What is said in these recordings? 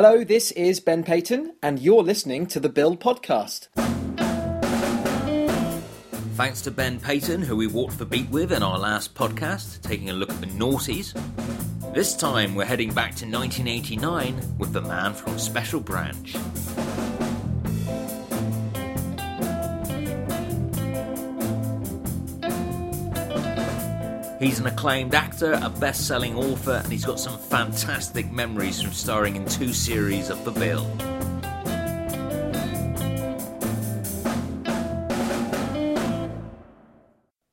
Hello, this is Ben Payton, and you're listening to the Bill Podcast. Thanks to Ben Payton, who we walked the beat with in our last podcast, taking a look at the noughties. This time we're heading back to 1989 with the man from Special Branch. He's an acclaimed actor, a best selling author, and he's got some fantastic memories from starring in two series of The Bill.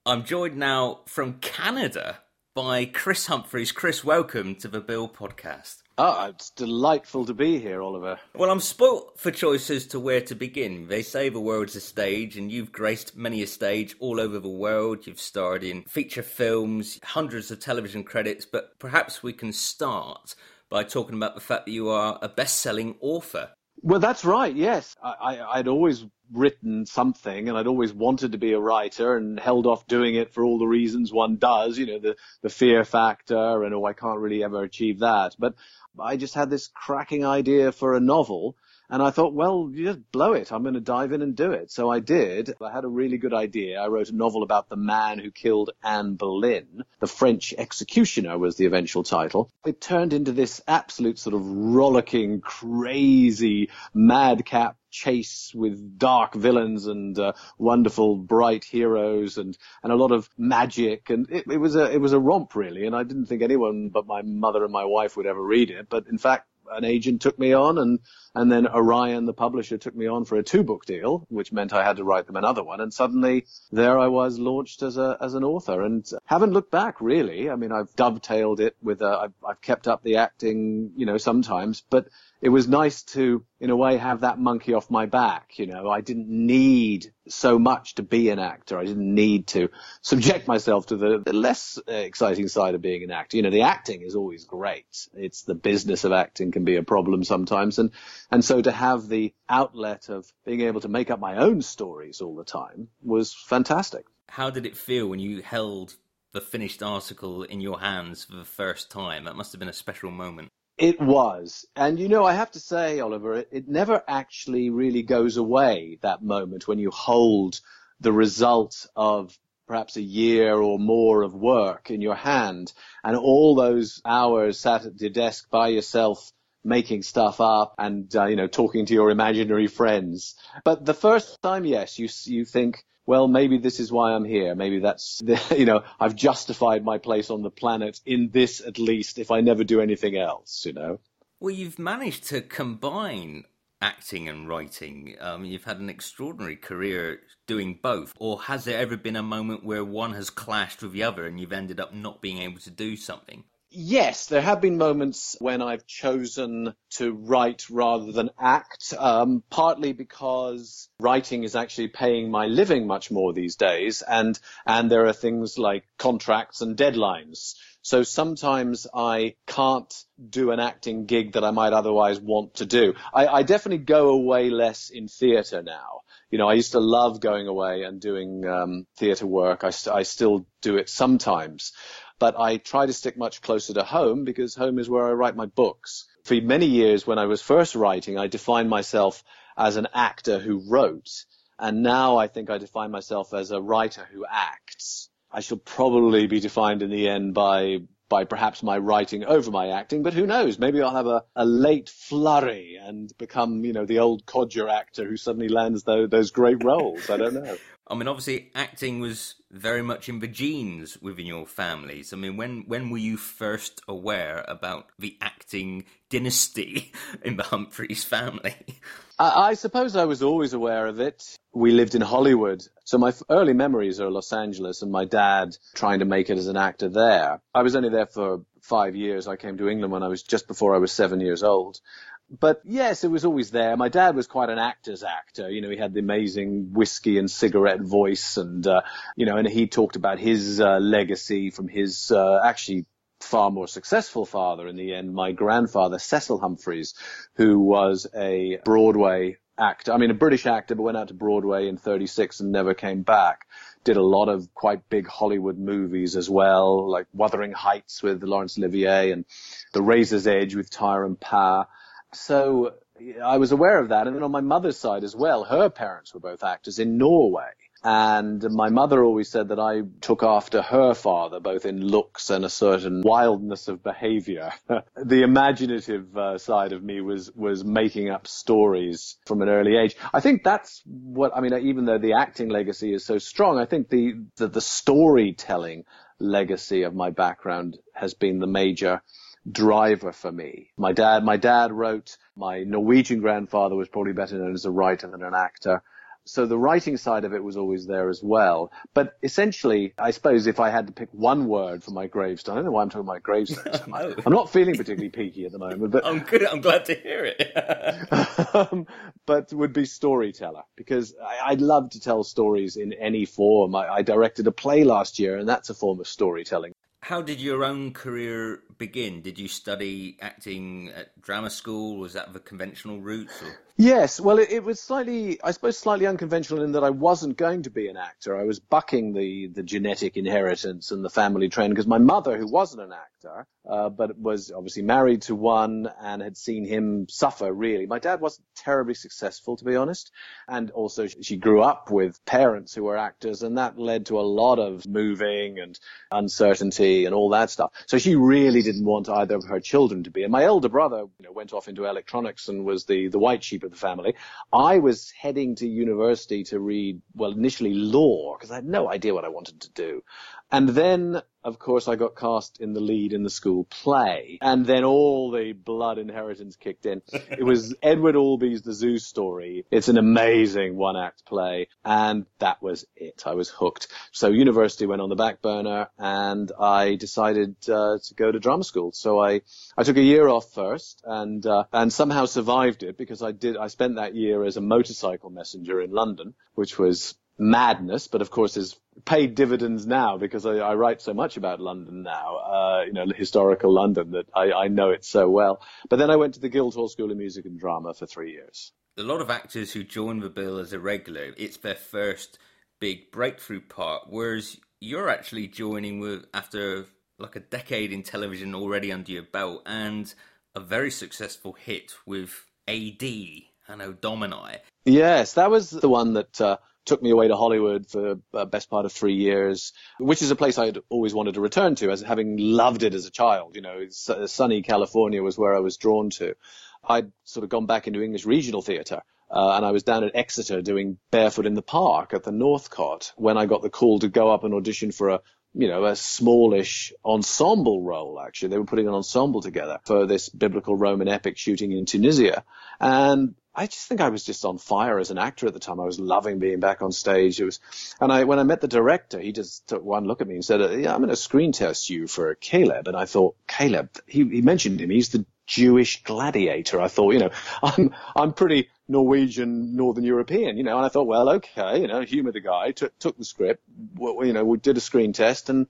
I'm joined now from Canada by Chris Humphreys. Chris, welcome to the Bill podcast. Oh, it's delightful to be here, Oliver. Well, I'm spoilt for choice as to where to begin. They say the world's a stage, and you've graced many a stage all over the world. You've starred in feature films, hundreds of television credits, but perhaps we can start by talking about the fact that you are a best selling author. Well, that's right. Yes, I, I, would always written something, and I'd always wanted to be a writer, and held off doing it for all the reasons one does. You know, the the fear factor, and oh, I can't really ever achieve that. But I just had this cracking idea for a novel. And I thought, well, you just blow it. I'm going to dive in and do it. So I did. I had a really good idea. I wrote a novel about the man who killed Anne Boleyn. The French Executioner was the eventual title. It turned into this absolute sort of rollicking, crazy, madcap chase with dark villains and uh, wonderful bright heroes and and a lot of magic and it, it was a it was a romp really and I didn't think anyone but my mother and my wife would ever read it but in fact an agent took me on and and then Orion, the publisher, took me on for a two book deal, which meant I had to write them another one. And suddenly there I was launched as a, as an author and haven't looked back really. I mean, I've dovetailed it with, a, I've, I've kept up the acting, you know, sometimes, but it was nice to, in a way, have that monkey off my back. You know, I didn't need so much to be an actor. I didn't need to subject myself to the, the less exciting side of being an actor. You know, the acting is always great. It's the business of acting can be a problem sometimes. And, and so to have the outlet of being able to make up my own stories all the time was fantastic. How did it feel when you held the finished article in your hands for the first time? That must have been a special moment. It was. And you know, I have to say, Oliver, it, it never actually really goes away, that moment when you hold the result of perhaps a year or more of work in your hand and all those hours sat at your desk by yourself making stuff up and uh, you know talking to your imaginary friends but the first time yes you you think well, maybe this is why I'm here. Maybe that's, the, you know, I've justified my place on the planet in this at least if I never do anything else, you know. Well, you've managed to combine acting and writing. Um, you've had an extraordinary career doing both. Or has there ever been a moment where one has clashed with the other and you've ended up not being able to do something? Yes, there have been moments when I've chosen to write rather than act, um, partly because writing is actually paying my living much more these days, and and there are things like contracts and deadlines. So sometimes I can't do an acting gig that I might otherwise want to do. I, I definitely go away less in theatre now. You know, I used to love going away and doing um, theatre work. I, st- I still do it sometimes but I try to stick much closer to home because home is where I write my books. For many years when I was first writing, I defined myself as an actor who wrote. And now I think I define myself as a writer who acts. I shall probably be defined in the end by by perhaps my writing over my acting, but who knows? Maybe I'll have a, a late flurry and become, you know, the old codger actor who suddenly lands those, those great roles. I don't know. I mean, obviously, acting was very much in the genes within your families. I mean, when when were you first aware about the acting dynasty in the Humphreys family? I, I suppose I was always aware of it. We lived in Hollywood, so my early memories are Los Angeles and my dad trying to make it as an actor there. I was only there for five years. I came to England when I was just before I was seven years old. But yes, it was always there. My dad was quite an actor's actor. You know, he had the amazing whiskey and cigarette voice and, uh, you know, and he talked about his uh, legacy from his, uh, actually far more successful father in the end, my grandfather, Cecil Humphreys, who was a Broadway actor. I mean, a British actor, but went out to Broadway in 36 and never came back. Did a lot of quite big Hollywood movies as well, like Wuthering Heights with Laurence Olivier and The Razor's Edge with Tyrone Power So I was aware of that. And then on my mother's side as well, her parents were both actors in Norway. And my mother always said that I took after her father, both in looks and a certain wildness of behavior. the imaginative uh, side of me was, was making up stories from an early age. I think that's what, I mean, even though the acting legacy is so strong, I think the, the, the storytelling legacy of my background has been the major driver for me. My dad, my dad wrote, my Norwegian grandfather was probably better known as a writer than an actor so the writing side of it was always there as well. But essentially, I suppose if I had to pick one word for my gravestone, I don't know why I'm talking about gravestones. no. I'm not feeling particularly peaky at the moment, but I'm good. I'm glad to hear it. um, but would be storyteller because I, would love to tell stories in any form. I, I directed a play last year, and that's a form of storytelling. How did your own career begin? Did you study acting at drama school? Was that the conventional route? Or? Yes, well, it, it, was slightly, I suppose, slightly unconventional in that I wasn't going to be an actor. I was bucking the, the genetic inheritance and the family trend because my mother, who wasn't an actor, uh, but was obviously married to one and had seen him suffer really. My dad wasn't terribly successful, to be honest. And also she grew up with parents who were actors and that led to a lot of moving and uncertainty and all that stuff. So she really didn't want either of her children to be. And my elder brother, you know, went off into electronics and was the, the white sheep of the family. I was heading to university to read, well, initially law, because I had no idea what I wanted to do. And then, of course, I got cast in the lead in the school play. And then all the blood inheritance kicked in. it was Edward Albee's The Zoo Story. It's an amazing one act play. And that was it. I was hooked. So university went on the back burner and I decided uh, to go to drama school. So I, I took a year off first and, uh, and somehow survived it because I did, I spent that year as a motorcycle messenger in London, which was madness, but of course is paid dividends now because I, I write so much about London now, uh, you know, historical London that I, I know it so well. But then I went to the Guildhall School of Music and Drama for three years. A lot of actors who join the bill as a regular, it's their first big breakthrough part, whereas you're actually joining with after like a decade in television already under your belt and a very successful hit with AD Anno Domini. Yes, that was the one that uh, took me away to Hollywood for the best part of three years, which is a place I'd always wanted to return to as having loved it as a child. You know, sunny California was where I was drawn to. I'd sort of gone back into English regional theatre. Uh, and I was down at Exeter doing Barefoot in the Park at the Northcott when I got the call to go up and audition for a, you know, a smallish ensemble role, actually. They were putting an ensemble together for this biblical Roman epic shooting in Tunisia. And I just think I was just on fire as an actor at the time. I was loving being back on stage. It was, and I, when I met the director, he just took one look at me and said, yeah, I'm going to screen test you for Caleb. And I thought, Caleb, he, he mentioned him. He's the Jewish gladiator. I thought, you know, I'm, I'm pretty Norwegian, Northern European, you know, and I thought, well, okay, you know, humor the guy, took, took the script, you know, we did a screen test and,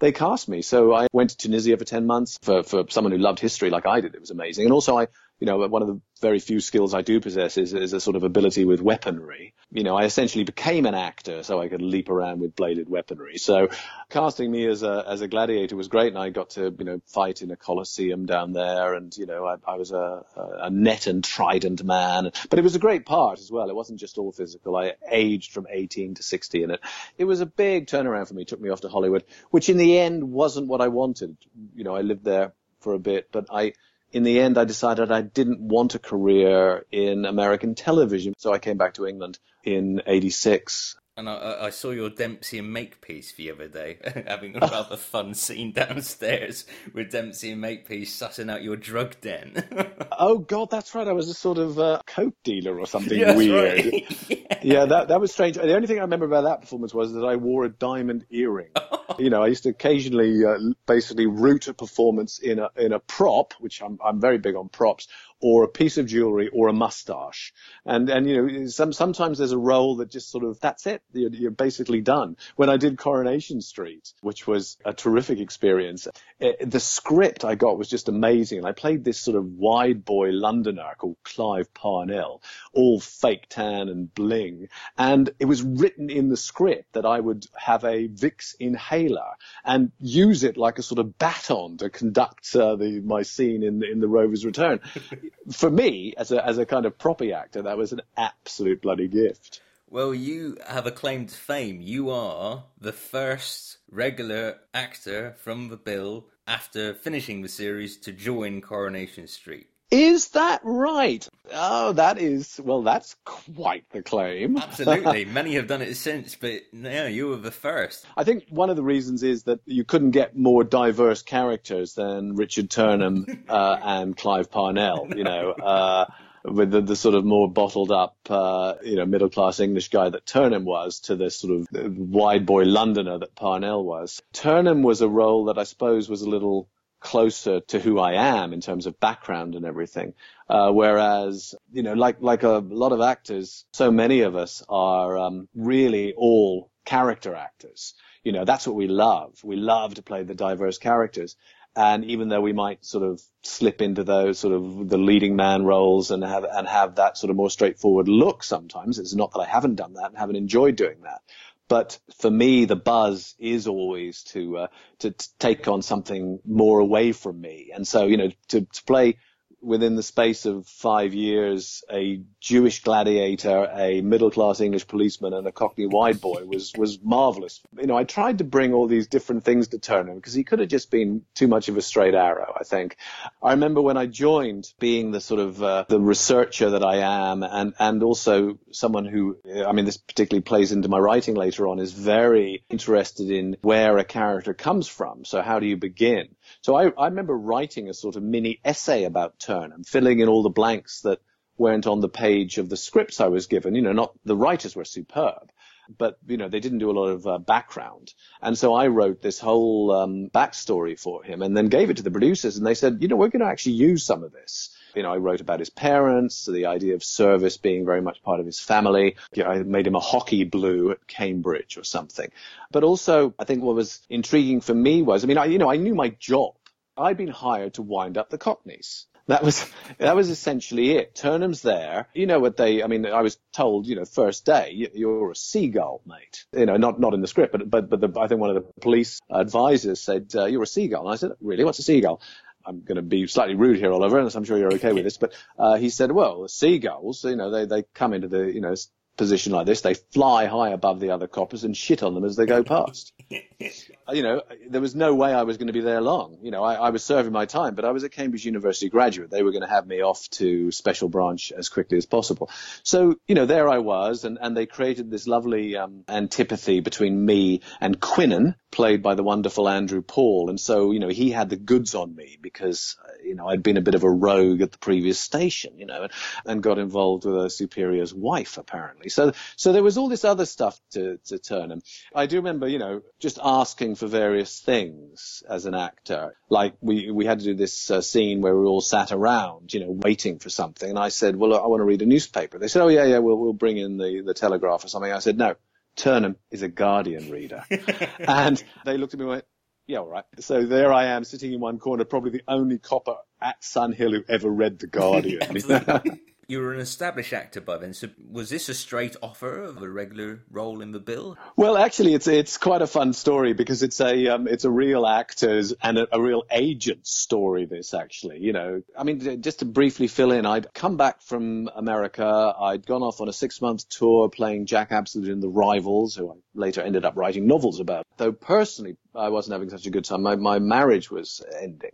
they cast me. So I went to Tunisia for 10 months for, for someone who loved history like I did. It was amazing. And also I you know, one of the very few skills I do possess is, is a sort of ability with weaponry. You know, I essentially became an actor so I could leap around with bladed weaponry. So casting me as a, as a gladiator was great and I got to, you know, fight in a coliseum down there and, you know, I, I was a, a net and trident man, but it was a great part as well. It wasn't just all physical. I aged from 18 to 60 in it. It was a big turnaround for me. It took me off to Hollywood, which in the end wasn't what I wanted. You know, I lived there for a bit, but I, in the end, I decided I didn't want a career in American television. So I came back to England in 86 and I, I, saw your Dempsey and Makepeace the other day, having a rather fun scene downstairs with Dempsey and Makepeace sussing out your drug den. oh God, that's right. I was a sort of uh, coke dealer or something yeah, weird. Right. yeah. yeah, that that was strange. The only thing I remember about that performance was that I wore a diamond earring. you know, I used to occasionally uh, basically root a performance in a in a prop, which I'm I'm very big on props, or a piece of jewelry or a mustache. And, and, you know, some, sometimes there's a role that just sort of, that's it. You're, you're basically done. When I did Coronation Street, which was a terrific experience, it, eh, the script I got was just amazing. And I played this sort of wide boy Londoner called Clive Parnell, all fake tan and bling. And it was written in the script that I would have a Vicks inhaler and use it like a sort of baton to conduct uh, the, my scene in, in the Rover's Return. for me, as a as a kind of proppy actor, that was an absolute bloody gift. Well, you have a claim to fame. You are the first regular actor from the bill after finishing the series to join Coronation Street. Is that right? Oh, that is, well, that's quite the claim. Absolutely. Many have done it since, but yeah, you were the first. I think one of the reasons is that you couldn't get more diverse characters than Richard Turnham uh, and Clive Parnell, you know. Uh, with the, the, sort of more bottled up, uh, you know, middle class English guy that Turnham was to the sort of wide boy Londoner that Parnell was. Turnham was a role that I suppose was a little closer to who I am in terms of background and everything. Uh, whereas, you know, like, like a lot of actors, so many of us are, um, really all character actors. You know, that's what we love. We love to play the diverse characters. And even though we might sort of slip into those sort of the leading man roles and have, and have that sort of more straightforward look sometimes, it's not that I haven't done that and haven't enjoyed doing that. But for me, the buzz is always to, uh, to, to take on something more away from me. And so, you know, to, to play within the space of five years, a Jewish gladiator, a middle class English policeman, and a Cockney wide boy was was marvelous. You know, I tried to bring all these different things to Turnham because he could have just been too much of a straight arrow. I think. I remember when I joined, being the sort of uh, the researcher that I am, and and also someone who, I mean, this particularly plays into my writing later on, is very interested in where a character comes from. So how do you begin? So I, I remember writing a sort of mini essay about filling in all the blanks that weren't on the page of the scripts I was given. You know, not the writers were superb, but you know they didn't do a lot of uh, background, and so I wrote this whole um, backstory for him, and then gave it to the producers, and they said, you know, we're going to actually use some of this. You know, I wrote about his parents, so the idea of service being very much part of his family. You know, I made him a hockey blue at Cambridge or something. But also, I think what was intriguing for me was, I mean, I, you know, I knew my job. I'd been hired to wind up the Cockneys. That was that was essentially it. Turnham's there. You know what they? I mean, I was told, you know, first day, you're a seagull, mate. You know, not not in the script, but but but the, I think one of the police advisors said uh, you're a seagull. And I said, really? What's a seagull? I'm going to be slightly rude here, Oliver, and I'm sure you're okay with this, but uh, he said, well, the seagulls, you know, they, they come into the, you know, position like this, they fly high above the other coppers and shit on them as they go past. you know, there was no way I was going to be there long. You know, I, I, was serving my time, but I was a Cambridge University graduate. They were going to have me off to special branch as quickly as possible. So, you know, there I was, and, and they created this lovely um, antipathy between me and Quinnan, played by the wonderful Andrew Paul. And so, you know, he had the goods on me because, uh, you know, I'd been a bit of a rogue at the previous station, you know, and, and got involved with a superior's wife, apparently. So, so there was all this other stuff to, to Turnham. I do remember, you know, just asking for various things as an actor. Like we, we had to do this uh, scene where we all sat around, you know, waiting for something. And I said, well, I want to read a newspaper. They said, oh yeah, yeah, we'll, we'll bring in the, the Telegraph or something. I said, no, Turnham is a Guardian reader. and they looked at me and went, yeah, all right. So there I am sitting in one corner, probably the only copper at Sun Hill who ever read The Guardian. you were an established actor by then, so was this a straight offer of a regular role in the bill? Well, actually, it's it's quite a fun story because it's a um, it's a real actor's and a, a real agent's story. This actually, you know, I mean, just to briefly fill in, I'd come back from America. I'd gone off on a six month tour playing Jack Absolute in The Rivals, who I later ended up writing novels about. Though personally, I wasn't having such a good time. My my marriage was ending.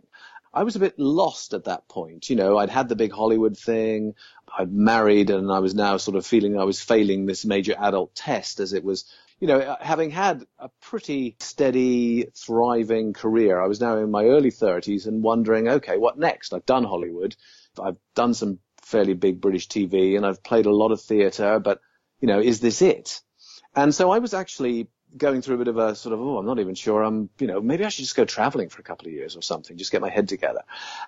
I was a bit lost at that point. You know, I'd had the big Hollywood thing. I'd married and I was now sort of feeling I was failing this major adult test as it was, you know, uh, having had a pretty steady, thriving career. I was now in my early thirties and wondering, okay, what next? I've done Hollywood. I've done some fairly big British TV and I've played a lot of theater, but you know, is this it? And so I was actually going through a bit of a sort of, oh, I'm not even sure. I'm, you know, maybe I should just go traveling for a couple of years or something, just get my head together.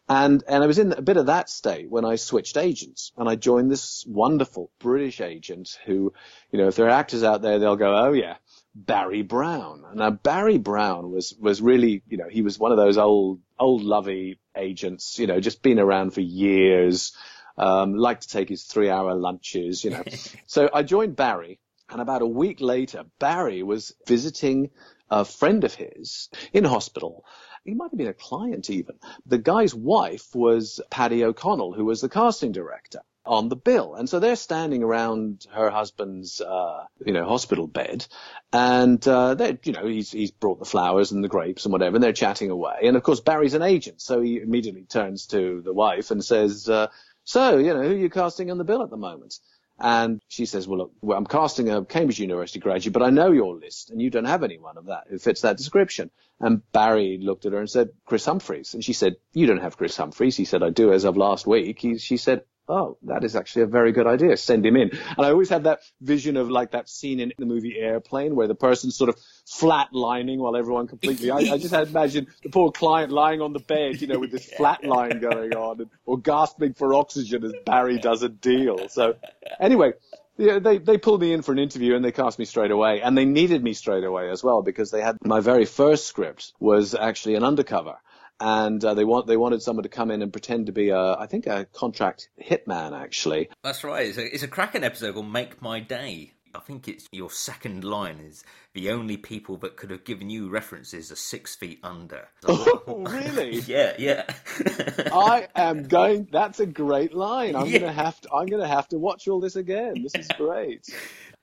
And, and I was in a bit of that state when I switched agents and I joined this wonderful British agent who, you know, if there are actors out there, they'll go, oh yeah, Barry Brown. Now Barry Brown was, was really, you know, he was one of those old, old lovey agents, you know, just been around for years, um, liked to take his three hour lunches, you know. so I joined Barry and about a week later, Barry was visiting a friend of his in hospital. he might have been a client even. The guy's wife was Paddy O'Connell, who was the casting director on the bill. And so they're standing around her husband's, uh, you know, hospital bed. And, uh, they, you know, he's, he's brought the flowers and the grapes and whatever, and they're chatting away. And of course, Barry's an agent. So he immediately turns to the wife and says, uh, so, you know, who are you casting on the bill at the moment? And she says, well, look, well, I'm casting a Cambridge University graduate, but I know your list and you don't have anyone of that who fits that description. And Barry looked at her and said, Chris Humphreys. And she said, you don't have Chris Humphreys. He said, I do as of last week. He, she said, oh, that is actually a very good idea. Send him in. And I always have that vision of like that scene in the movie Airplane where the person's sort of flatlining while everyone completely, I, I just had imagined the poor client lying on the bed, you know, with this flat line going on and, or gasping for oxygen as Barry does a deal. So anyway, yeah, they they pulled me in for an interview and they cast me straight away, and they needed me straight away as well because they had my very first script was actually an undercover, and uh, they want they wanted someone to come in and pretend to be a I think a contract hitman actually. That's right. It's a, it's a cracking episode called "Make My Day." I think it's your second line is the only people that could have given you references are six feet under. Oh, really? yeah, yeah. I am going. That's a great line. I'm yeah. gonna have to. I'm gonna have to watch all this again. This is great.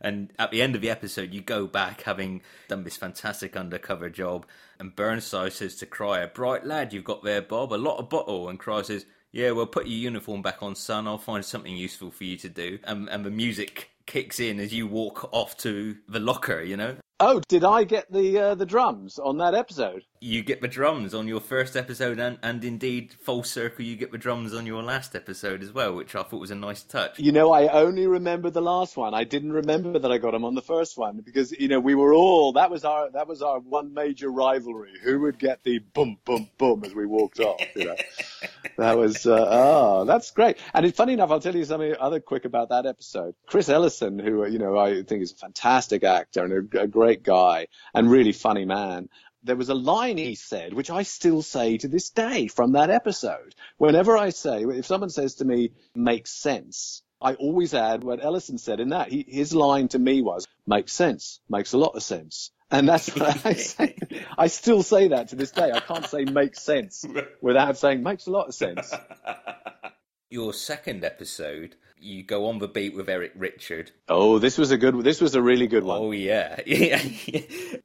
And at the end of the episode, you go back having done this fantastic undercover job, and Burnside says to Cryer, "Bright lad, you've got there, Bob. A lot of bottle." And Cryer says, "Yeah, well, put your uniform back on, son. I'll find something useful for you to do." And, and the music kicks in as you walk off to the locker, you know? Oh, did I get the uh, the drums on that episode? You get the drums on your first episode, and, and indeed, full circle, you get the drums on your last episode as well, which I thought was a nice touch. You know, I only remember the last one. I didn't remember that I got them on the first one because you know we were all that was our that was our one major rivalry. Who would get the boom boom boom as we walked off? You know, that was uh, oh, that's great. And it's funny enough, I'll tell you something other quick about that episode. Chris Ellison, who you know I think is a fantastic actor and a, a great great guy and really funny man. There was a line he said, which I still say to this day from that episode. Whenever I say, if someone says to me, makes sense, I always add what Ellison said in that. He, his line to me was, makes sense, makes a lot of sense. And that's what I say. I still say that to this day. I can't say makes sense without saying makes a lot of sense. Your second episode you go on the beat with Eric Richard. Oh, this was a good. This was a really good one. Oh yeah, yeah.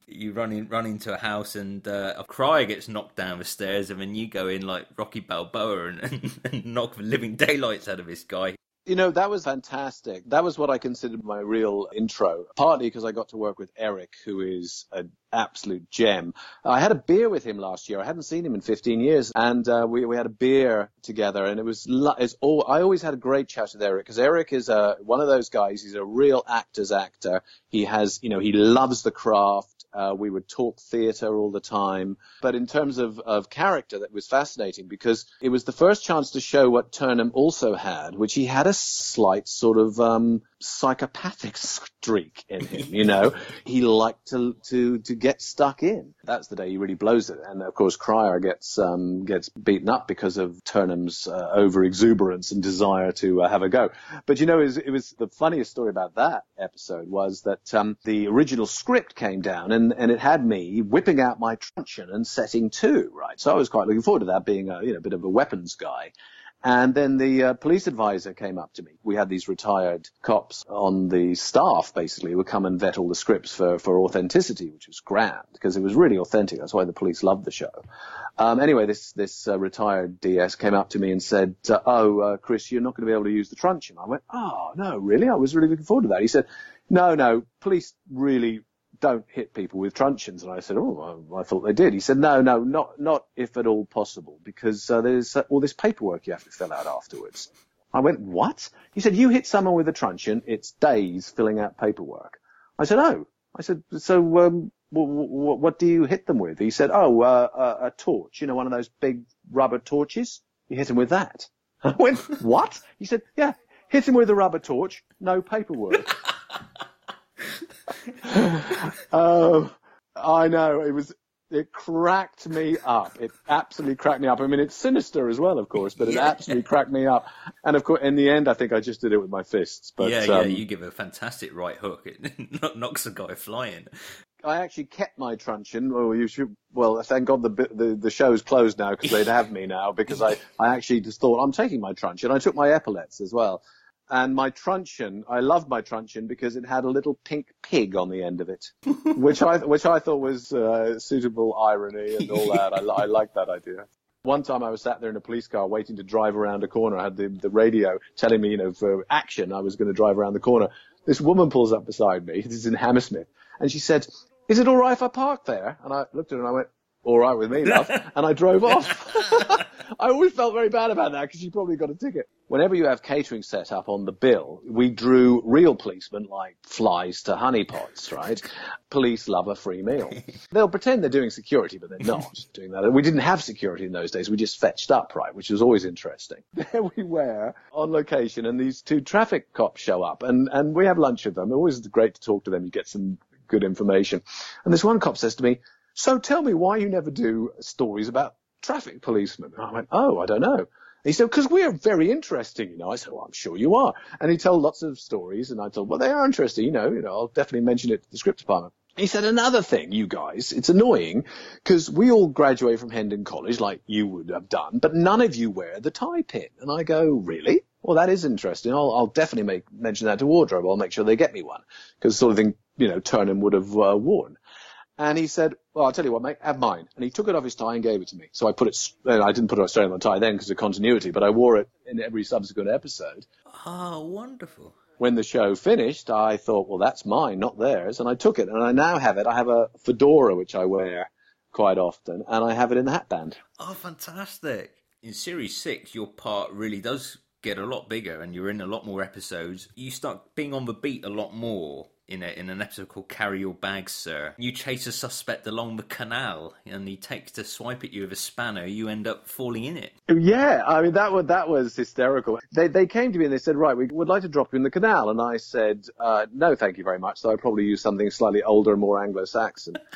you run in, run into a house, and uh, a Cryer gets knocked down the stairs, and then you go in like Rocky Balboa and, and, and knock the living daylights out of this guy. You know, that was fantastic. That was what I considered my real intro, partly because I got to work with Eric, who is an absolute gem. I had a beer with him last year. I hadn't seen him in 15 years, and uh, we, we had a beer together, and it was, it's all, I always had a great chat with Eric, because Eric is a, one of those guys, he's a real actor's actor. He has, you know, he loves the craft. Uh, we would talk theatre all the time. But in terms of, of character, that was fascinating because it was the first chance to show what Turnham also had, which he had a slight sort of um, psychopathic streak in him. You know, he liked to to to get stuck in. That's the day he really blows it. And of course, Cryer gets um, gets beaten up because of Turnham's uh, over exuberance and desire to uh, have a go. But you know, it was, it was, the funniest story about that episode was that um, the original script came down and and it had me whipping out my truncheon and setting to. Right, so I was quite looking forward to that, being a you know bit of a weapons guy. And then the uh, police advisor came up to me. We had these retired cops on the staff, basically, who would come and vet all the scripts for, for authenticity, which was grand because it was really authentic. That's why the police loved the show. Um, anyway, this this uh, retired DS came up to me and said, uh, "Oh, uh, Chris, you're not going to be able to use the truncheon." I went, "Oh, no, really? I was really looking forward to that." He said, "No, no, police really don't hit people with truncheons. And I said, oh, I, I thought they did. He said, no, no, not, not if at all possible, because uh, there's uh, all this paperwork you have to fill out afterwards. I went, what? He said, you hit someone with a truncheon, it's days filling out paperwork. I said, oh. I said, so um, w- w- what do you hit them with? He said, oh, uh, a, a torch, you know, one of those big rubber torches. You hit them with that. I went, what? He said, yeah, hit him with a rubber torch, no paperwork. um, I know it was. It cracked me up. It absolutely cracked me up. I mean, it's sinister as well, of course, but it yeah. absolutely cracked me up. And of course, in the end, I think I just did it with my fists. But yeah, yeah, um, you give a fantastic right hook. It knocks the guy flying. I actually kept my truncheon. Well, you should. Well, thank God the the, the show's closed now because they'd have me now because I I actually just thought I'm taking my truncheon. I took my epaulets as well, and my truncheon. I loved my truncheon because it had a little pink pig on the end of it, which I which I thought was uh, suitable irony and all that. I, I like that idea. One time I was sat there in a police car waiting to drive around a corner. I had the, the radio telling me, you know, for action, I was going to drive around the corner. This woman pulls up beside me. This is in Hammersmith. And she said, is it all right if I park there? And I looked at her and I went, all right with me, love. and I drove off. I always felt very bad about that because she probably got a ticket. Whenever you have catering set up on the bill, we drew real policemen like flies to honeypots, right? Police love a free meal. They'll pretend they're doing security, but they're not doing that. We didn't have security in those days. We just fetched up, right? Which was always interesting. There we were on location and these two traffic cops show up and, and we have lunch with them. Always great to talk to them. You get some good information. And this one cop says to me, so tell me why you never do stories about traffic policemen. And I went, oh, I don't know. he said, because we're very interesting, you know. I said, well, I'm sure you are. And he told lots of stories and I told, well, they are interesting, you know, you know, I'll definitely mention it to the script department. He said another thing, you guys, it's annoying because we all graduate from Hendon College like you would have done, but none of you wear the tie pin. And I go, really? Well, that is interesting. I'll, I'll definitely make mention that to wardrobe. I'll make sure they get me one because sort of thing, you know, Turnham would have uh, worn. And he said, well, I'll tell you what, mate, have mine. And he took it off his tie and gave it to me. So I put it, I didn't put it straight on the tie then because of continuity, but I wore it in every subsequent episode. Oh, wonderful. When the show finished, I thought, well, that's mine, not theirs. And I took it and I now have it. I have a fedora, which I wear quite often, and I have it in the hat band. Oh, fantastic. In series six, your part really does get a lot bigger and you're in a lot more episodes. You start being on the beat a lot more in a, in an episode called "Carry Your Bags, Sir." You chase a suspect along the canal, and he takes to swipe at you with a spanner. You end up falling in it. Yeah, I mean that was that was hysterical. They they came to me and they said, "Right, we would like to drop you in the canal," and I said, uh, "No, thank you very much." So I probably use something slightly older, and more Anglo-Saxon.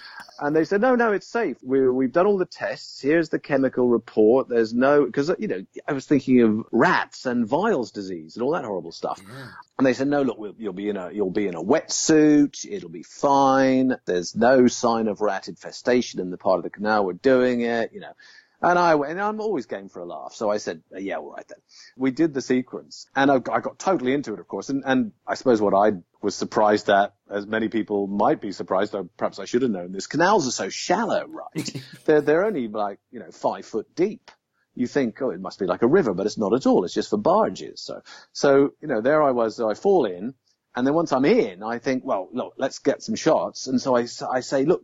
And they said, no, no, it's safe. We, we've done all the tests. Here's the chemical report. There's no, because, you know, I was thinking of rats and Weil's disease and all that horrible stuff. Yeah. And they said, no, look, we'll, you'll be in a, you'll be in a wetsuit. It'll be fine. There's no sign of rat infestation in the part of the canal we're doing it, you know. And I and I'm always game for a laugh. So I said, yeah, all right then. We did the sequence and I, I got totally into it, of course. And, and I suppose what I was surprised at, as many people might be surprised, though perhaps I should have known this, canals are so shallow, right? they're, they're only like, you know, five foot deep. You think, oh, it must be like a river, but it's not at all. It's just for barges. So, so, you know, there I was, I fall in. And then once I'm in, I think, well, look, let's get some shots. And so I, I say, look,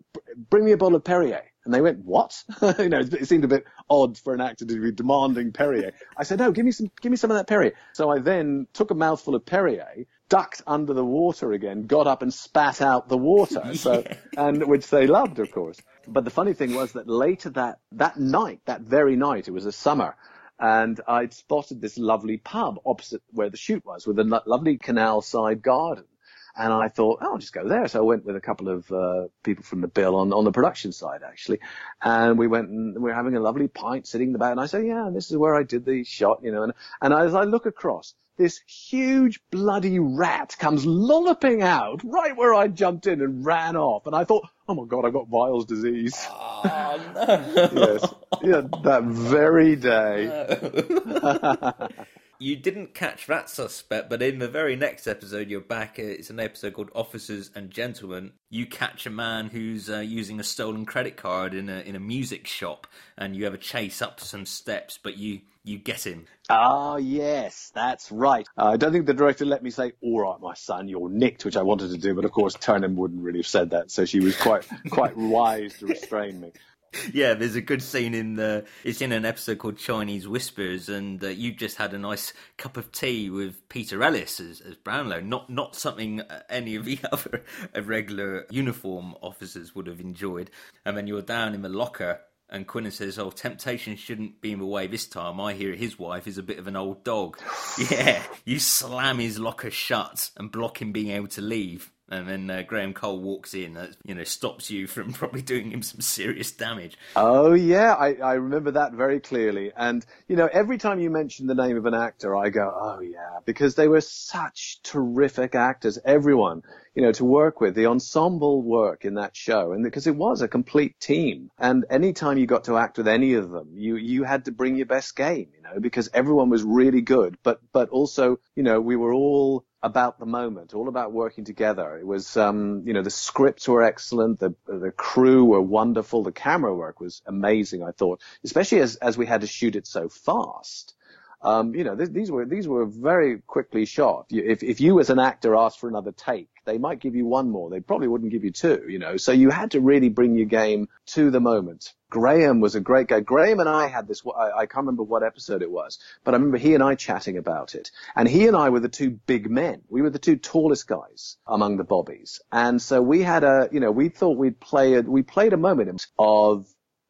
bring me a bottle of Perrier. And they went, what? you know, it seemed a bit odd for an actor to be demanding Perrier. I said, no, give me some, give me some of that Perrier. So I then took a mouthful of Perrier, ducked under the water again, got up and spat out the water. So, yeah. and which they loved, of course. But the funny thing was that later that, that night, that very night, it was a summer, and I'd spotted this lovely pub opposite where the shoot was with a lovely canal side garden. And I thought, oh, I'll just go there. So I went with a couple of uh, people from the bill on, on the production side, actually. And we went and we were having a lovely pint sitting in the back. And I said, yeah, this is where I did the shot, you know. And, and as I look across, this huge bloody rat comes lolloping out right where I jumped in and ran off. And I thought, oh my God, I've got Weil's disease. Oh, no. yes. Yeah, that very day. No. you didn't catch that suspect, but in the very next episode, you're back. It's an episode called Officers and Gentlemen. You catch a man who's uh, using a stolen credit card in a in a music shop, and you have a chase up some steps, but you you get him. Ah, yes, that's right. Uh, I don't think the director let me say, "All right, my son, you're nicked," which I wanted to do, but of course Turnham wouldn't really have said that, so she was quite quite wise to restrain me yeah, there's a good scene in the. It's in an episode called Chinese Whispers, and uh, you just had a nice cup of tea with Peter Ellis as, as Brownlow. Not not something uh, any of the other regular uniform officers would have enjoyed. And then you're down in the locker, and Quinnan says, "Oh, temptation shouldn't be in the way this time." I hear his wife is a bit of an old dog. yeah, you slam his locker shut and block him being able to leave and then uh, Graham Cole walks in, that you know stops you from probably doing him some serious damage. Oh yeah, I, I remember that very clearly. And you know, every time you mention the name of an actor, I go, oh yeah, because they were such terrific actors. Everyone, you know, to work with the ensemble work in that show, and because it was a complete team. And any time you got to act with any of them, you you had to bring your best game, you know, because everyone was really good. But but also, you know, we were all about the moment, all about working together. It was, um, you know, the scripts were excellent, the the crew were wonderful, the camera work was amazing. I thought, especially as as we had to shoot it so fast. Um, you know, th- these were these were very quickly shot. If if you as an actor asked for another take, they might give you one more. They probably wouldn't give you two. You know, so you had to really bring your game to the moment. Graham was a great guy. Graham and I had this. I, I can't remember what episode it was, but I remember he and I chatting about it. And he and I were the two big men. We were the two tallest guys among the bobbies. And so we had a, you know, we thought we'd play a, we played a moment of,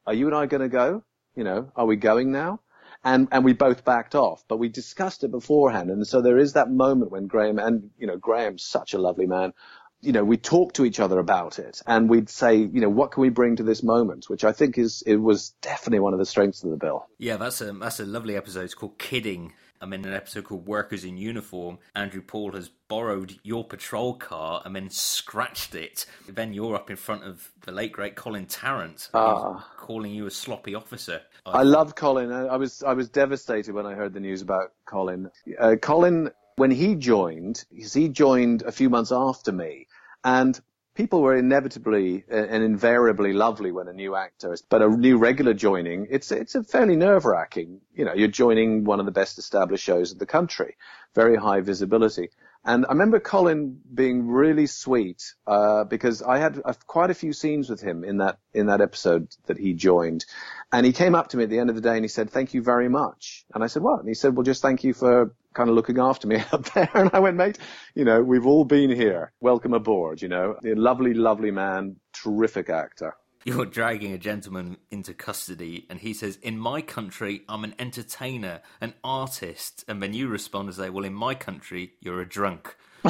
are you and I going to go? You know, are we going now? And and we both backed off. But we discussed it beforehand, and so there is that moment when Graham and you know Graham's such a lovely man. You know, we talk to each other about it, and we'd say, you know, what can we bring to this moment? Which I think is it was definitely one of the strengths of the bill. Yeah, that's a that's a lovely episode. It's called Kidding. I'm in an episode called Workers in Uniform. Andrew Paul has borrowed your patrol car and then scratched it. Then you're up in front of the late great Colin Tarrant, ah. calling you a sloppy officer. I, I love Colin. I was I was devastated when I heard the news about Colin. Uh, Colin, when he joined, he joined a few months after me, and people were inevitably and invariably lovely when a new actor, but a new regular joining, it's it's a fairly nerve wracking. You know, you're joining one of the best established shows in the country, very high visibility. And I remember Colin being really sweet uh, because I had a, quite a few scenes with him in that in that episode that he joined, and he came up to me at the end of the day and he said, "Thank you very much." And I said, "What?" And he said, "Well, just thank you for kind of looking after me out there." And I went, "Mate, you know, we've all been here. Welcome aboard. You know, a lovely, lovely man, terrific actor." you're dragging a gentleman into custody and he says, In my country, I'm an entertainer, an artist. And then you respond and say, Well, in my country, you're a drunk.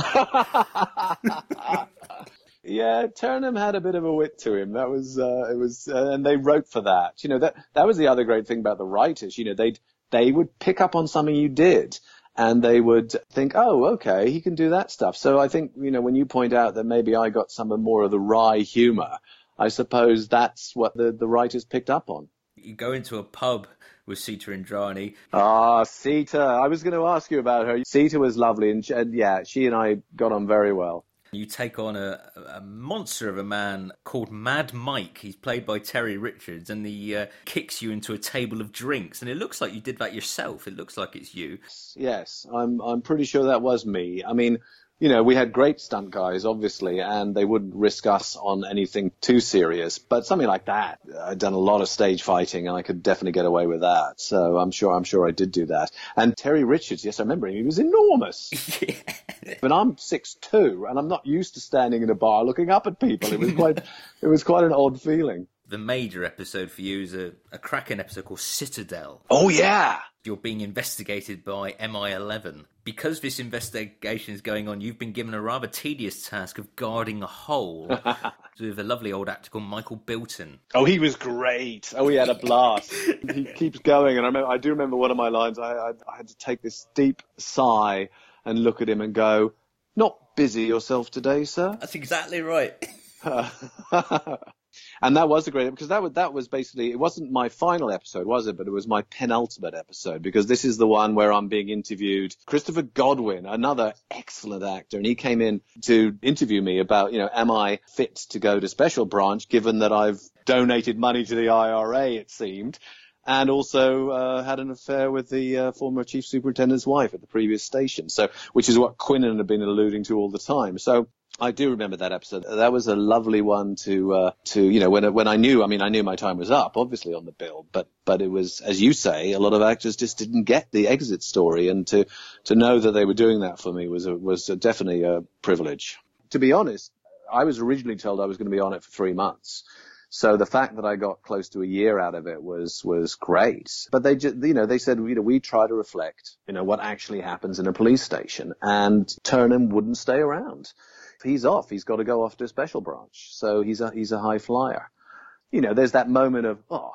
yeah, Turnham had a bit of a wit to him. That was, uh, it was, uh, and they wrote for that. You know, that, that was the other great thing about the writers. You know, they'd, they would pick up on something you did and they would think, oh, okay, he can do that stuff. So I think, you know, when you point out that maybe I got some more of the wry humor, I suppose that's what the, the writers picked up on. You go into a pub with Seeta Indrani. Ah, Seeta. I was going to ask you about her. Seeta was lovely, and, she, and yeah, she and I got on very well. You take on a, a, monster of a man called Mad Mike. He's played by Terry Richards, and he uh, kicks you into a table of drinks. And it looks like you did that yourself. It looks like it's you. Yes, I'm. I'm pretty sure that was me. I mean, you know, we had great stunt guys, obviously, and they wouldn't risk us on anything too serious. But something like that, I'd done a lot of stage fighting, and I could definitely get away with that. So I'm sure, I'm sure I did do that. And Terry Richards, yes, I remember him. He was enormous. But I'm six two, and I'm not used to standing in a bar looking up at people. It was quite, it was quite an odd feeling the major episode for you is a, a cracking episode called Citadel. Oh, yeah. You're being investigated by MI11. Because this investigation is going on, you've been given a rather tedious task of guarding a hole with a lovely old actor called Michael Bilton. Oh, he was great. Oh, he had a blast. he keeps going. And I, remember, I do remember one of my lines. I, I, I had to take this deep sigh and look at him and go, Not busy yourself today, sir? That's exactly right. and that was a great because that was that was basically it wasn't my final episode, was it? But it was my penultimate episode because this is the one where I'm being interviewed. Christopher Godwin, another excellent actor, and he came in to interview me about you know am I fit to go to special branch given that I've donated money to the IRA, it seemed and also uh, had an affair with the uh, former chief superintendent's wife at the previous station. So, which is what Quinnan had been alluding to all the time. So, I do remember that episode. That was a lovely one to uh, to you know when when I knew I mean I knew my time was up obviously on the bill but but it was as you say a lot of actors just didn't get the exit story and to to know that they were doing that for me was a, was a definitely a privilege. To be honest, I was originally told I was going to be on it for three months. So the fact that I got close to a year out of it was was great. But they just, you know, they said, you know, we try to reflect, you know, what actually happens in a police station, and Turnham wouldn't stay around he's off. He's got to go off to a special branch. So he's a, he's a high flyer. You know, there's that moment of, oh,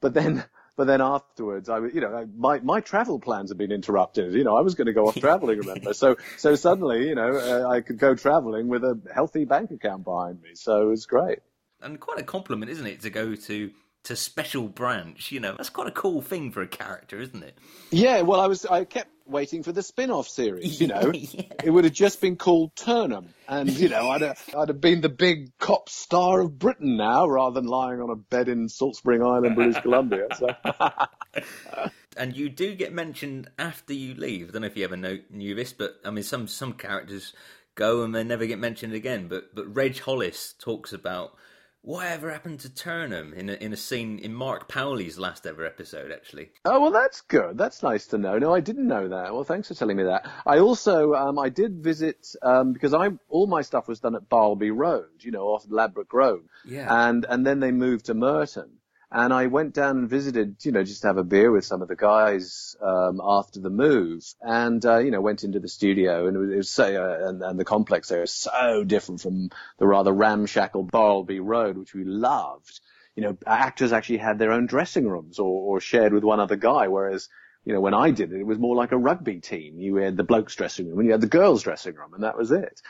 but then, but then afterwards, I, you know, my, my travel plans have been interrupted. You know, I was going to go off traveling, remember? So, so suddenly, you know, uh, I could go traveling with a healthy bank account behind me. So it was great. And quite a compliment, isn't it, to go to to special branch. You know, that's quite a cool thing for a character, isn't it? Yeah, well, I was I kept waiting for the spin-off series. You know, yeah. it would have just been called Turnham, and you know, I'd have, I'd have been the big cop star of Britain now, rather than lying on a bed in Salt Spring Island, British Columbia. So. and you do get mentioned after you leave. I don't know if you ever know, knew this, but I mean, some some characters go and they never get mentioned again. But but Reg Hollis talks about whatever happened to Turnham in a, in a scene in Mark Powley's last ever episode, actually. Oh well, that's good. That's nice to know. No, I didn't know that. Well, thanks for telling me that. I also um, I did visit um, because I all my stuff was done at Barlby Road, you know, off Ladbroke Road. Yeah. And and then they moved to Merton. And I went down and visited, you know, just to have a beer with some of the guys um, after the move, and uh, you know, went into the studio, and it was, so, uh, and, and the complex there is so different from the rather ramshackle Barlby Road, which we loved. You know, actors actually had their own dressing rooms or, or shared with one other guy, whereas you know, when I did it, it was more like a rugby team. You had the blokes dressing room and you had the girls dressing room and that was it.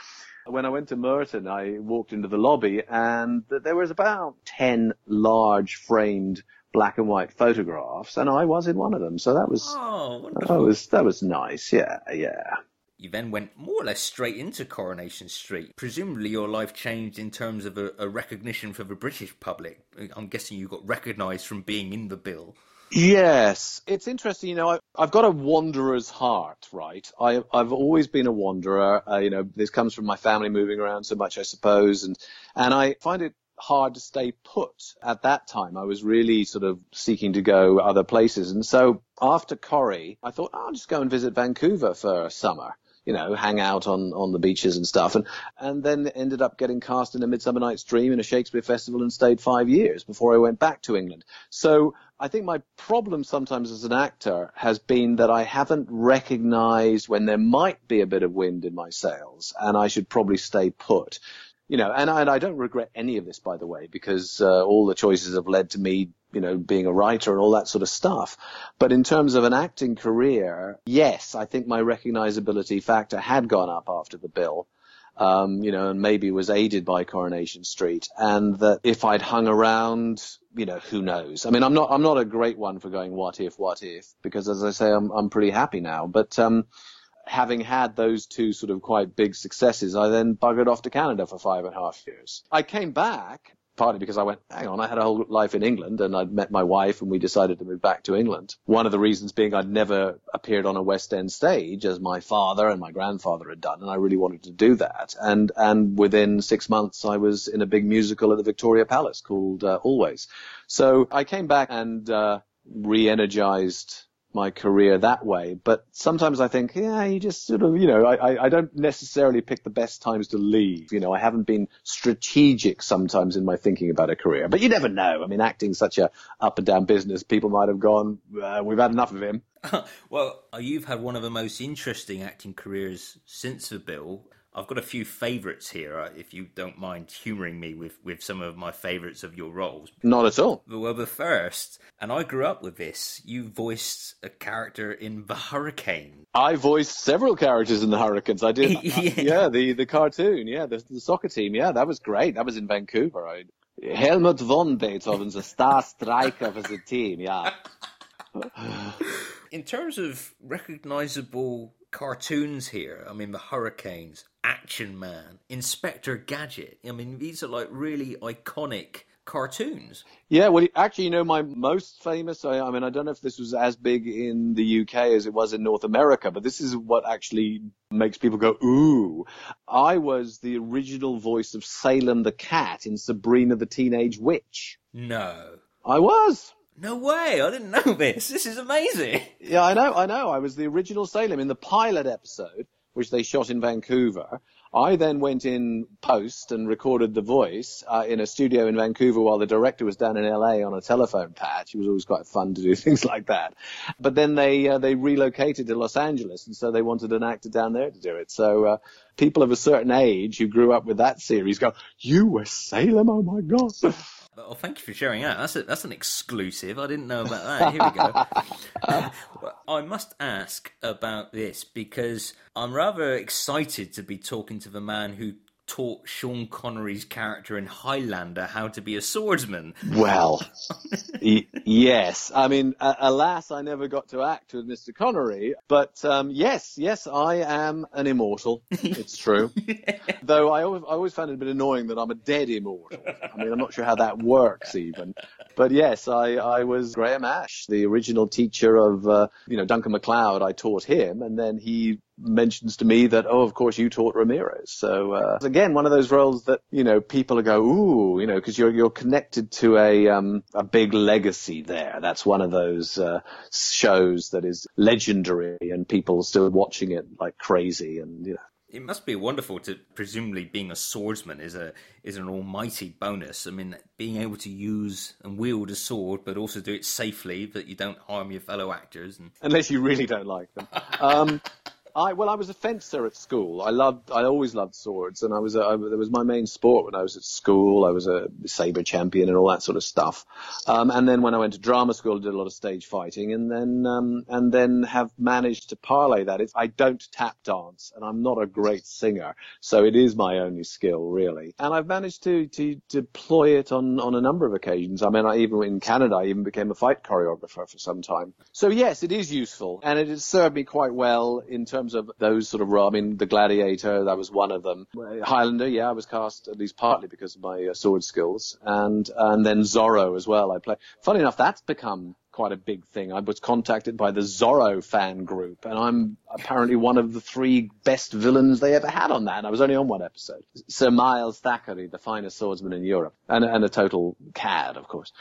When I went to Merton, I walked into the lobby and there was about 10 large framed black and white photographs and I was in one of them. So that was, oh, that was, that was nice. Yeah. Yeah. You then went more or less straight into Coronation Street. Presumably, your life changed in terms of a, a recognition for the British public. I'm guessing you got recognised from being in the bill. Yes, it's interesting. You know, I, have got a wanderer's heart, right? I, have always been a wanderer. Uh, you know, this comes from my family moving around so much, I suppose, and and I find it hard to stay put. At that time, I was really sort of seeking to go other places, and so after Corrie, I thought oh, I'll just go and visit Vancouver for a summer you know, hang out on, on the beaches and stuff. And, and then ended up getting cast in a Midsummer Night's Dream in a Shakespeare festival and stayed five years before I went back to England. So I think my problem sometimes as an actor has been that I haven't recognized when there might be a bit of wind in my sails and I should probably stay put you know, and I, and I, don't regret any of this, by the way, because uh, all the choices have led to me you know, being a writer and all that sort of stuff. But in terms of an acting career, yes, I think my recognizability factor had gone up after the bill. Um, you know, and maybe was aided by Coronation Street, and that if I'd hung around, you know, who knows? I mean, I'm not, I'm not a great one for going what if, what if, because as I say, I'm, I'm pretty happy now. But um, having had those two sort of quite big successes, I then buggered off to Canada for five and a half years. I came back partly because I went, hang on, I had a whole life in England and I'd met my wife and we decided to move back to England. One of the reasons being I'd never appeared on a West End stage as my father and my grandfather had done and I really wanted to do that. And, and within six months I was in a big musical at the Victoria Palace called uh, Always. So I came back and, uh, re-energized my career that way. But sometimes I think, yeah, you just sort of, you know, I, I don't necessarily pick the best times to leave. You know, I haven't been strategic sometimes in my thinking about a career, but you never know. I mean, acting's such a up and down business. People might have gone, uh, we've had enough of him. well, you've had one of the most interesting acting careers since the bill. I've got a few favourites here, uh, if you don't mind humouring me with, with some of my favourites of your roles. Not at all. Well, the first, and I grew up with this, you voiced a character in The Hurricane. I voiced several characters in The Hurricanes. I did. yeah. Uh, yeah, the, the cartoon, yeah, the, the soccer team, yeah, that was great. That was in Vancouver. I, Helmut von Beethoven's a star striker for the team, yeah. in terms of recognisable cartoons here. I mean, the Hurricanes, Action Man, Inspector Gadget. I mean, these are like really iconic cartoons. Yeah, well, actually, you know, my most famous, I, I, mean, I don't know if this was as big in the UK as it was in North America, but this is what actually makes people go, ooh. I was the original voice of Salem the Cat in Sabrina the Teenage Witch. No. I was. No way! I didn't know this. This is amazing. Yeah, I know, I know. I was the original Salem in the pilot episode. Which they shot in Vancouver. I then went in post and recorded the voice uh, in a studio in Vancouver while the director was down in LA on a telephone patch. It was always quite fun to do things like that. But then they uh, they relocated to Los Angeles, and so they wanted an actor down there to do it. So uh, people of a certain age who grew up with that series go, "You were Salem? Oh my god!" Well, thank you for sharing that. That's a, that's an exclusive. I didn't know about that. Here we go. well, I must ask about this because I'm rather excited to be talking to the man who taught Sean Connery's character in Highlander how to be a swordsman. Well, y- yes. I mean, uh, alas, I never got to act with Mr. Connery, but um, yes, yes, I am an immortal. It's true. Though I always, I always found it a bit annoying that I'm a dead immortal. I mean, I'm not sure how that works even. But yes, I, I was Graham Ashe, the original teacher of, uh, you know, Duncan MacLeod. I taught him, and then he mentions to me that, oh, of course you taught Ramirez. So uh, again, one of those roles that you know people go, ooh, you know, because you're you're connected to a um, a big legacy there. That's one of those uh, shows that is legendary, and people still watching it like crazy, and you know. It must be wonderful to presumably being a swordsman is a is an almighty bonus. I mean, being able to use and wield a sword, but also do it safely, that you don't harm your fellow actors. And... Unless you really don't like them. Um, I well, I was a fencer at school. I loved, I always loved swords, and I was, I, that was my main sport when I was at school. I was a saber champion and all that sort of stuff. Um, and then when I went to drama school, I did a lot of stage fighting, and then, um, and then have managed to parlay that. It's, I don't tap dance, and I'm not a great singer, so it is my only skill really. And I've managed to to deploy it on on a number of occasions. I mean, I even in Canada, I even became a fight choreographer for some time. So yes, it is useful, and it has served me quite well in terms terms of those sort of. I mean, The Gladiator, that was one of them. Highlander, yeah, I was cast at least partly because of my uh, sword skills, and and then Zorro as well. I play. Funny enough, that's become quite a big thing. I was contacted by the Zorro fan group, and I'm apparently one of the three best villains they ever had on that. And I was only on one episode. Sir Miles Thackeray, the finest swordsman in Europe, and, and a total cad, of course.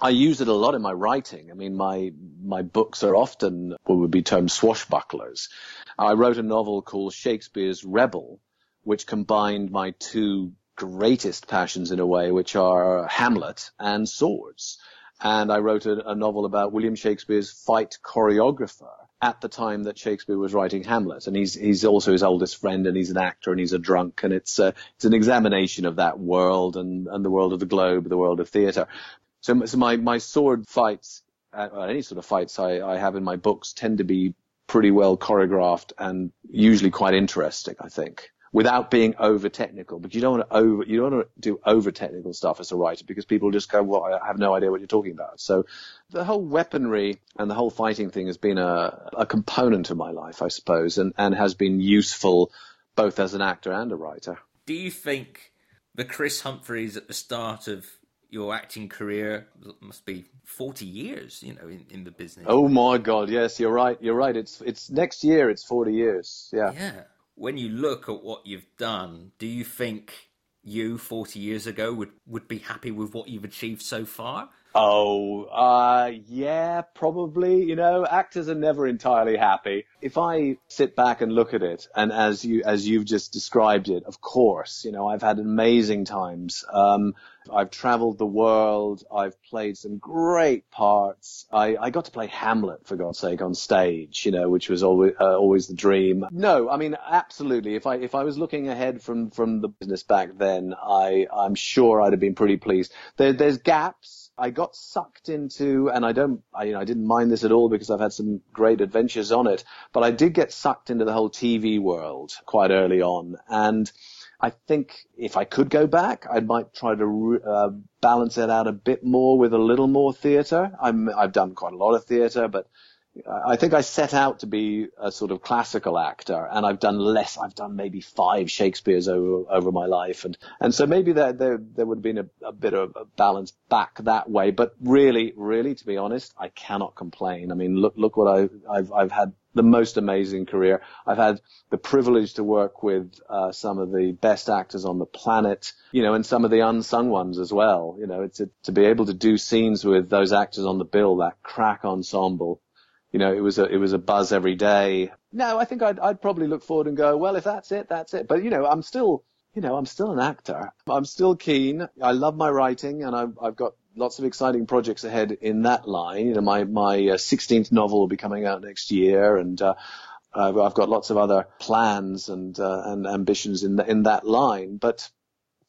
I use it a lot in my writing. I mean, my my books are often what would be termed swashbucklers. I wrote a novel called Shakespeare's Rebel, which combined my two greatest passions in a way, which are Hamlet and swords. And I wrote a, a novel about William Shakespeare's fight choreographer at the time that Shakespeare was writing Hamlet, and he's he's also his oldest friend, and he's an actor, and he's a drunk, and it's uh, it's an examination of that world and and the world of the globe, the world of theatre. So, so my, my sword fights, uh, any sort of fights I, I have in my books tend to be pretty well choreographed and usually quite interesting, I think, without being over technical. But you don't want to over, you don't want to do over technical stuff as a writer because people just go, well, I have no idea what you're talking about. So the whole weaponry and the whole fighting thing has been a, a component of my life, I suppose, and, and has been useful both as an actor and a writer. Do you think the Chris Humphreys at the start of your acting career must be 40 years, you know, in, in the business. Oh my God. Yes, you're right. You're right. It's, it's next year. It's 40 years. Yeah. Yeah. When you look at what you've done, do you think you 40 years ago would, would be happy with what you've achieved so far? Oh, uh, yeah, probably. You know, actors are never entirely happy. If I sit back and look at it, and as you as you've just described it, of course, you know, I've had amazing times. Um, I've traveled the world. I've played some great parts. I, I got to play Hamlet, for God's sake, on stage, you know, which was always, uh, always the dream. No, I mean, absolutely. If I, if I was looking ahead from, from the business back then, I, I'm sure I'd have been pretty pleased. There, there's gaps I got sucked into, and I don't, I, you know, I didn't mind this at all because I've had some great adventures on it, but I did get sucked into the whole TV world quite early on. And I think if I could go back, I might try to uh, balance it out a bit more with a little more theatre. I'm, I've done quite a lot of theatre, but I think I set out to be a sort of classical actor, and I've done less. I've done maybe five Shakespeare's over over my life, and and so maybe there there, there would have been a, a bit of a balance back that way. But really, really, to be honest, I cannot complain. I mean, look look what I I've I've had the most amazing career. I've had the privilege to work with uh, some of the best actors on the planet, you know, and some of the unsung ones as well. You know, it's a, to be able to do scenes with those actors on the bill, that crack ensemble you know, it was a it was a buzz every day. no, I think I'd, I'd probably look forward and go, well, if that's it, that's it. But you know, I'm still, you know, I'm still an actor. I'm still keen. I love my writing, and I've, I've got lots of exciting projects ahead in that line. You know, my my uh, 16th novel will be coming out next year, and uh, I've, I've got lots of other plans and uh, and ambitions in the, in that line. But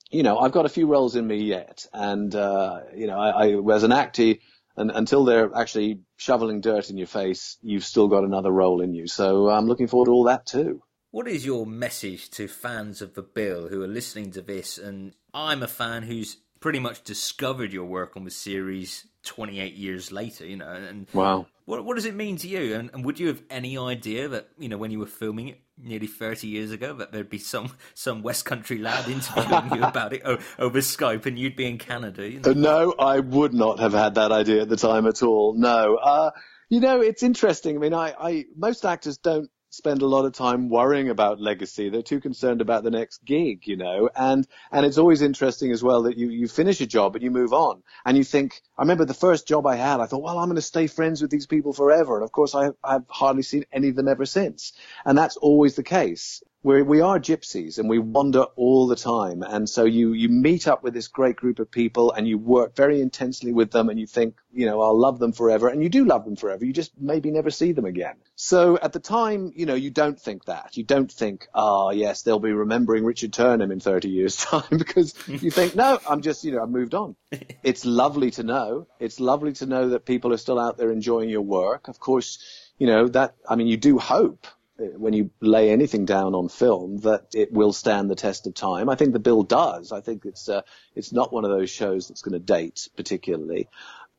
you know, I've got a few roles in me yet, and uh, you know, I, I as an actor, and until they're actually shoveling dirt in your face, you've still got another role in you. So I'm looking forward to all that too. What is your message to fans of the Bill who are listening to this? And I'm a fan who's pretty much discovered your work on the series 28 years later, you know. And wow. What, what does it mean to you? And, and, would you have any idea that, you know, when you were filming it nearly 30 years ago, that there'd be some, some West Country lad interviewing you about it over Skype and you'd be in Canada? You know? No, I would not have had that idea at the time at all. No. Uh, you know, it's interesting. I mean, I, I, most actors don't spend a lot of time worrying about legacy. They're too concerned about the next gig, you know, and, and it's always interesting as well that you, you finish a job and you move on and you think, I remember the first job I had, I thought, well, I'm going to stay friends with these people forever. And of course I, I've hardly seen any of them ever since. And that's always the case we we are gypsies and we wander all the time. And so you, you meet up with this great group of people and you work very intensely with them and you think, you know, I'll love them forever. And you do love them forever. You just maybe never see them again. So at the time, you know, you don't think that. You don't think, ah, oh, yes, they'll be remembering Richard Turnham in 30 years time because you think, no, I'm just, you know, I've moved on. it's lovely to know. It's lovely to know that people are still out there enjoying your work. Of course, you know, that, I mean, you do hope when you lay anything down on film that it will stand the test of time. I think the bill does. I think it's uh, it's not one of those shows that's going to date particularly.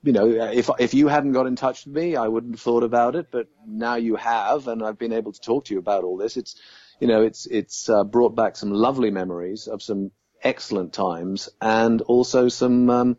You know, if if you hadn't got in touch with me, I wouldn't have thought about it. But now you have, and I've been able to talk to you about all this. It's you know, it's it's uh, brought back some lovely memories of some excellent times, and also some um,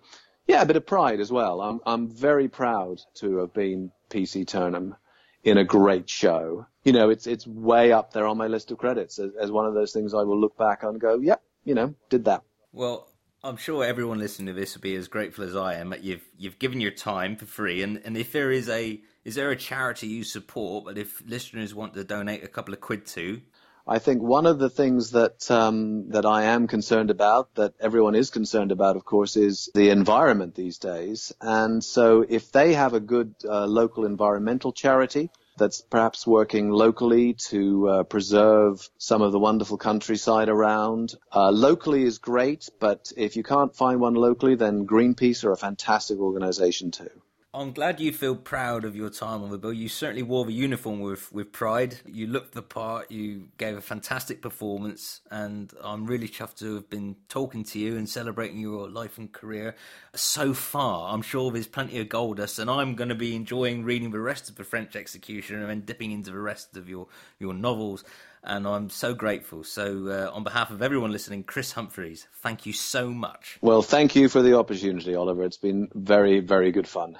yeah, a bit of pride as well. I'm I'm very proud to have been PC Turnham in a great show. You know, it's it's way up there on my list of credits as, as one of those things I will look back on and go, yeah, you know, did that. Well, I'm sure everyone listening to this will be as grateful as I am that you've you've given your time for free. And, and if there is a is there a charity you support But if listeners want to donate a couple of quid to? I think one of the things that um, that I am concerned about, that everyone is concerned about, of course, is the environment these days. And so, if they have a good uh, local environmental charity that's perhaps working locally to uh, preserve some of the wonderful countryside around, uh, locally is great. But if you can't find one locally, then Greenpeace are a fantastic organization too. I'm glad you feel proud of your time on the bill. You certainly wore the uniform with, with pride. You looked the part. You gave a fantastic performance, and I'm really chuffed to have been talking to you and celebrating your life and career so far. I'm sure there's plenty of gold dust, and I'm going to be enjoying reading the rest of the French Executioner and then dipping into the rest of your your novels. And I'm so grateful. So, uh, on behalf of everyone listening, Chris Humphreys, thank you so much. Well, thank you for the opportunity, Oliver. It's been very, very good fun.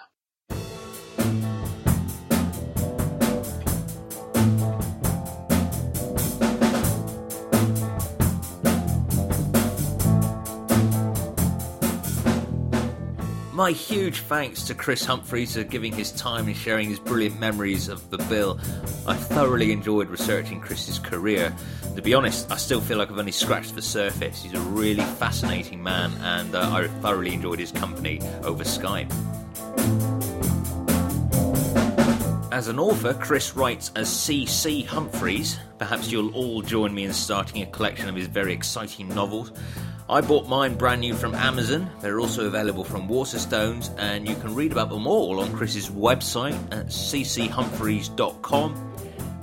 My huge thanks to Chris Humphreys for giving his time and sharing his brilliant memories of the bill. I thoroughly enjoyed researching Chris's career. To be honest, I still feel like I've only scratched the surface. He's a really fascinating man, and uh, I thoroughly enjoyed his company over Skype. As an author, Chris writes as C.C. Humphreys. Perhaps you'll all join me in starting a collection of his very exciting novels. I bought mine brand new from Amazon. They're also available from Waterstones, and you can read about them all on Chris's website at cchumphreys.com.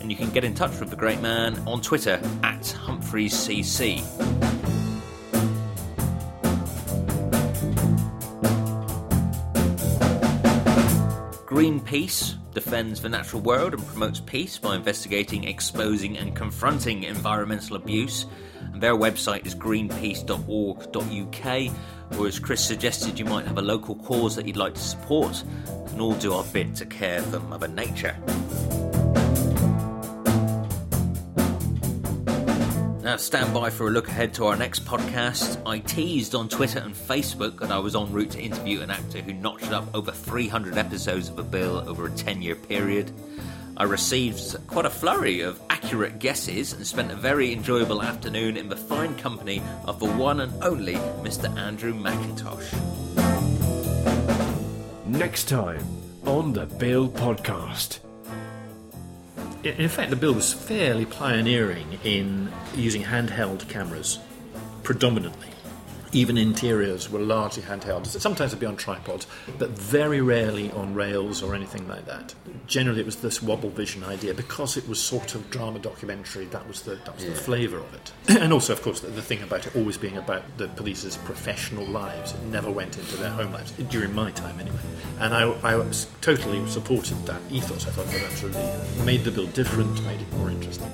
And you can get in touch with the great man on Twitter at HumphreysCC. Greenpeace defends the natural world and promotes peace by investigating, exposing, and confronting environmental abuse and their website is greenpeace.org.uk. Or as Chris suggested, you might have a local cause that you'd like to support, and all do our bit to care for Mother Nature. Now, stand by for a look ahead to our next podcast. I teased on Twitter and Facebook that I was en route to interview an actor who notched up over 300 episodes of a bill over a 10 year period. I received quite a flurry of accurate guesses and spent a very enjoyable afternoon in the fine company of the one and only Mr. Andrew Mackintosh. Next time on the Bill Podcast. In fact, the bill was fairly pioneering in using handheld cameras predominantly. Even interiors were largely handheld. Sometimes it'd be on tripods, but very rarely on rails or anything like that. Generally, it was this wobble vision idea because it was sort of drama documentary. That was the that was yeah. the flavour of it, and also, of course, the, the, thing about it always being about the police's professional lives. It never went into their home lives during my time, anyway. And I, I totally supported that ethos. I thought that actually made the Bill different, made it more interesting.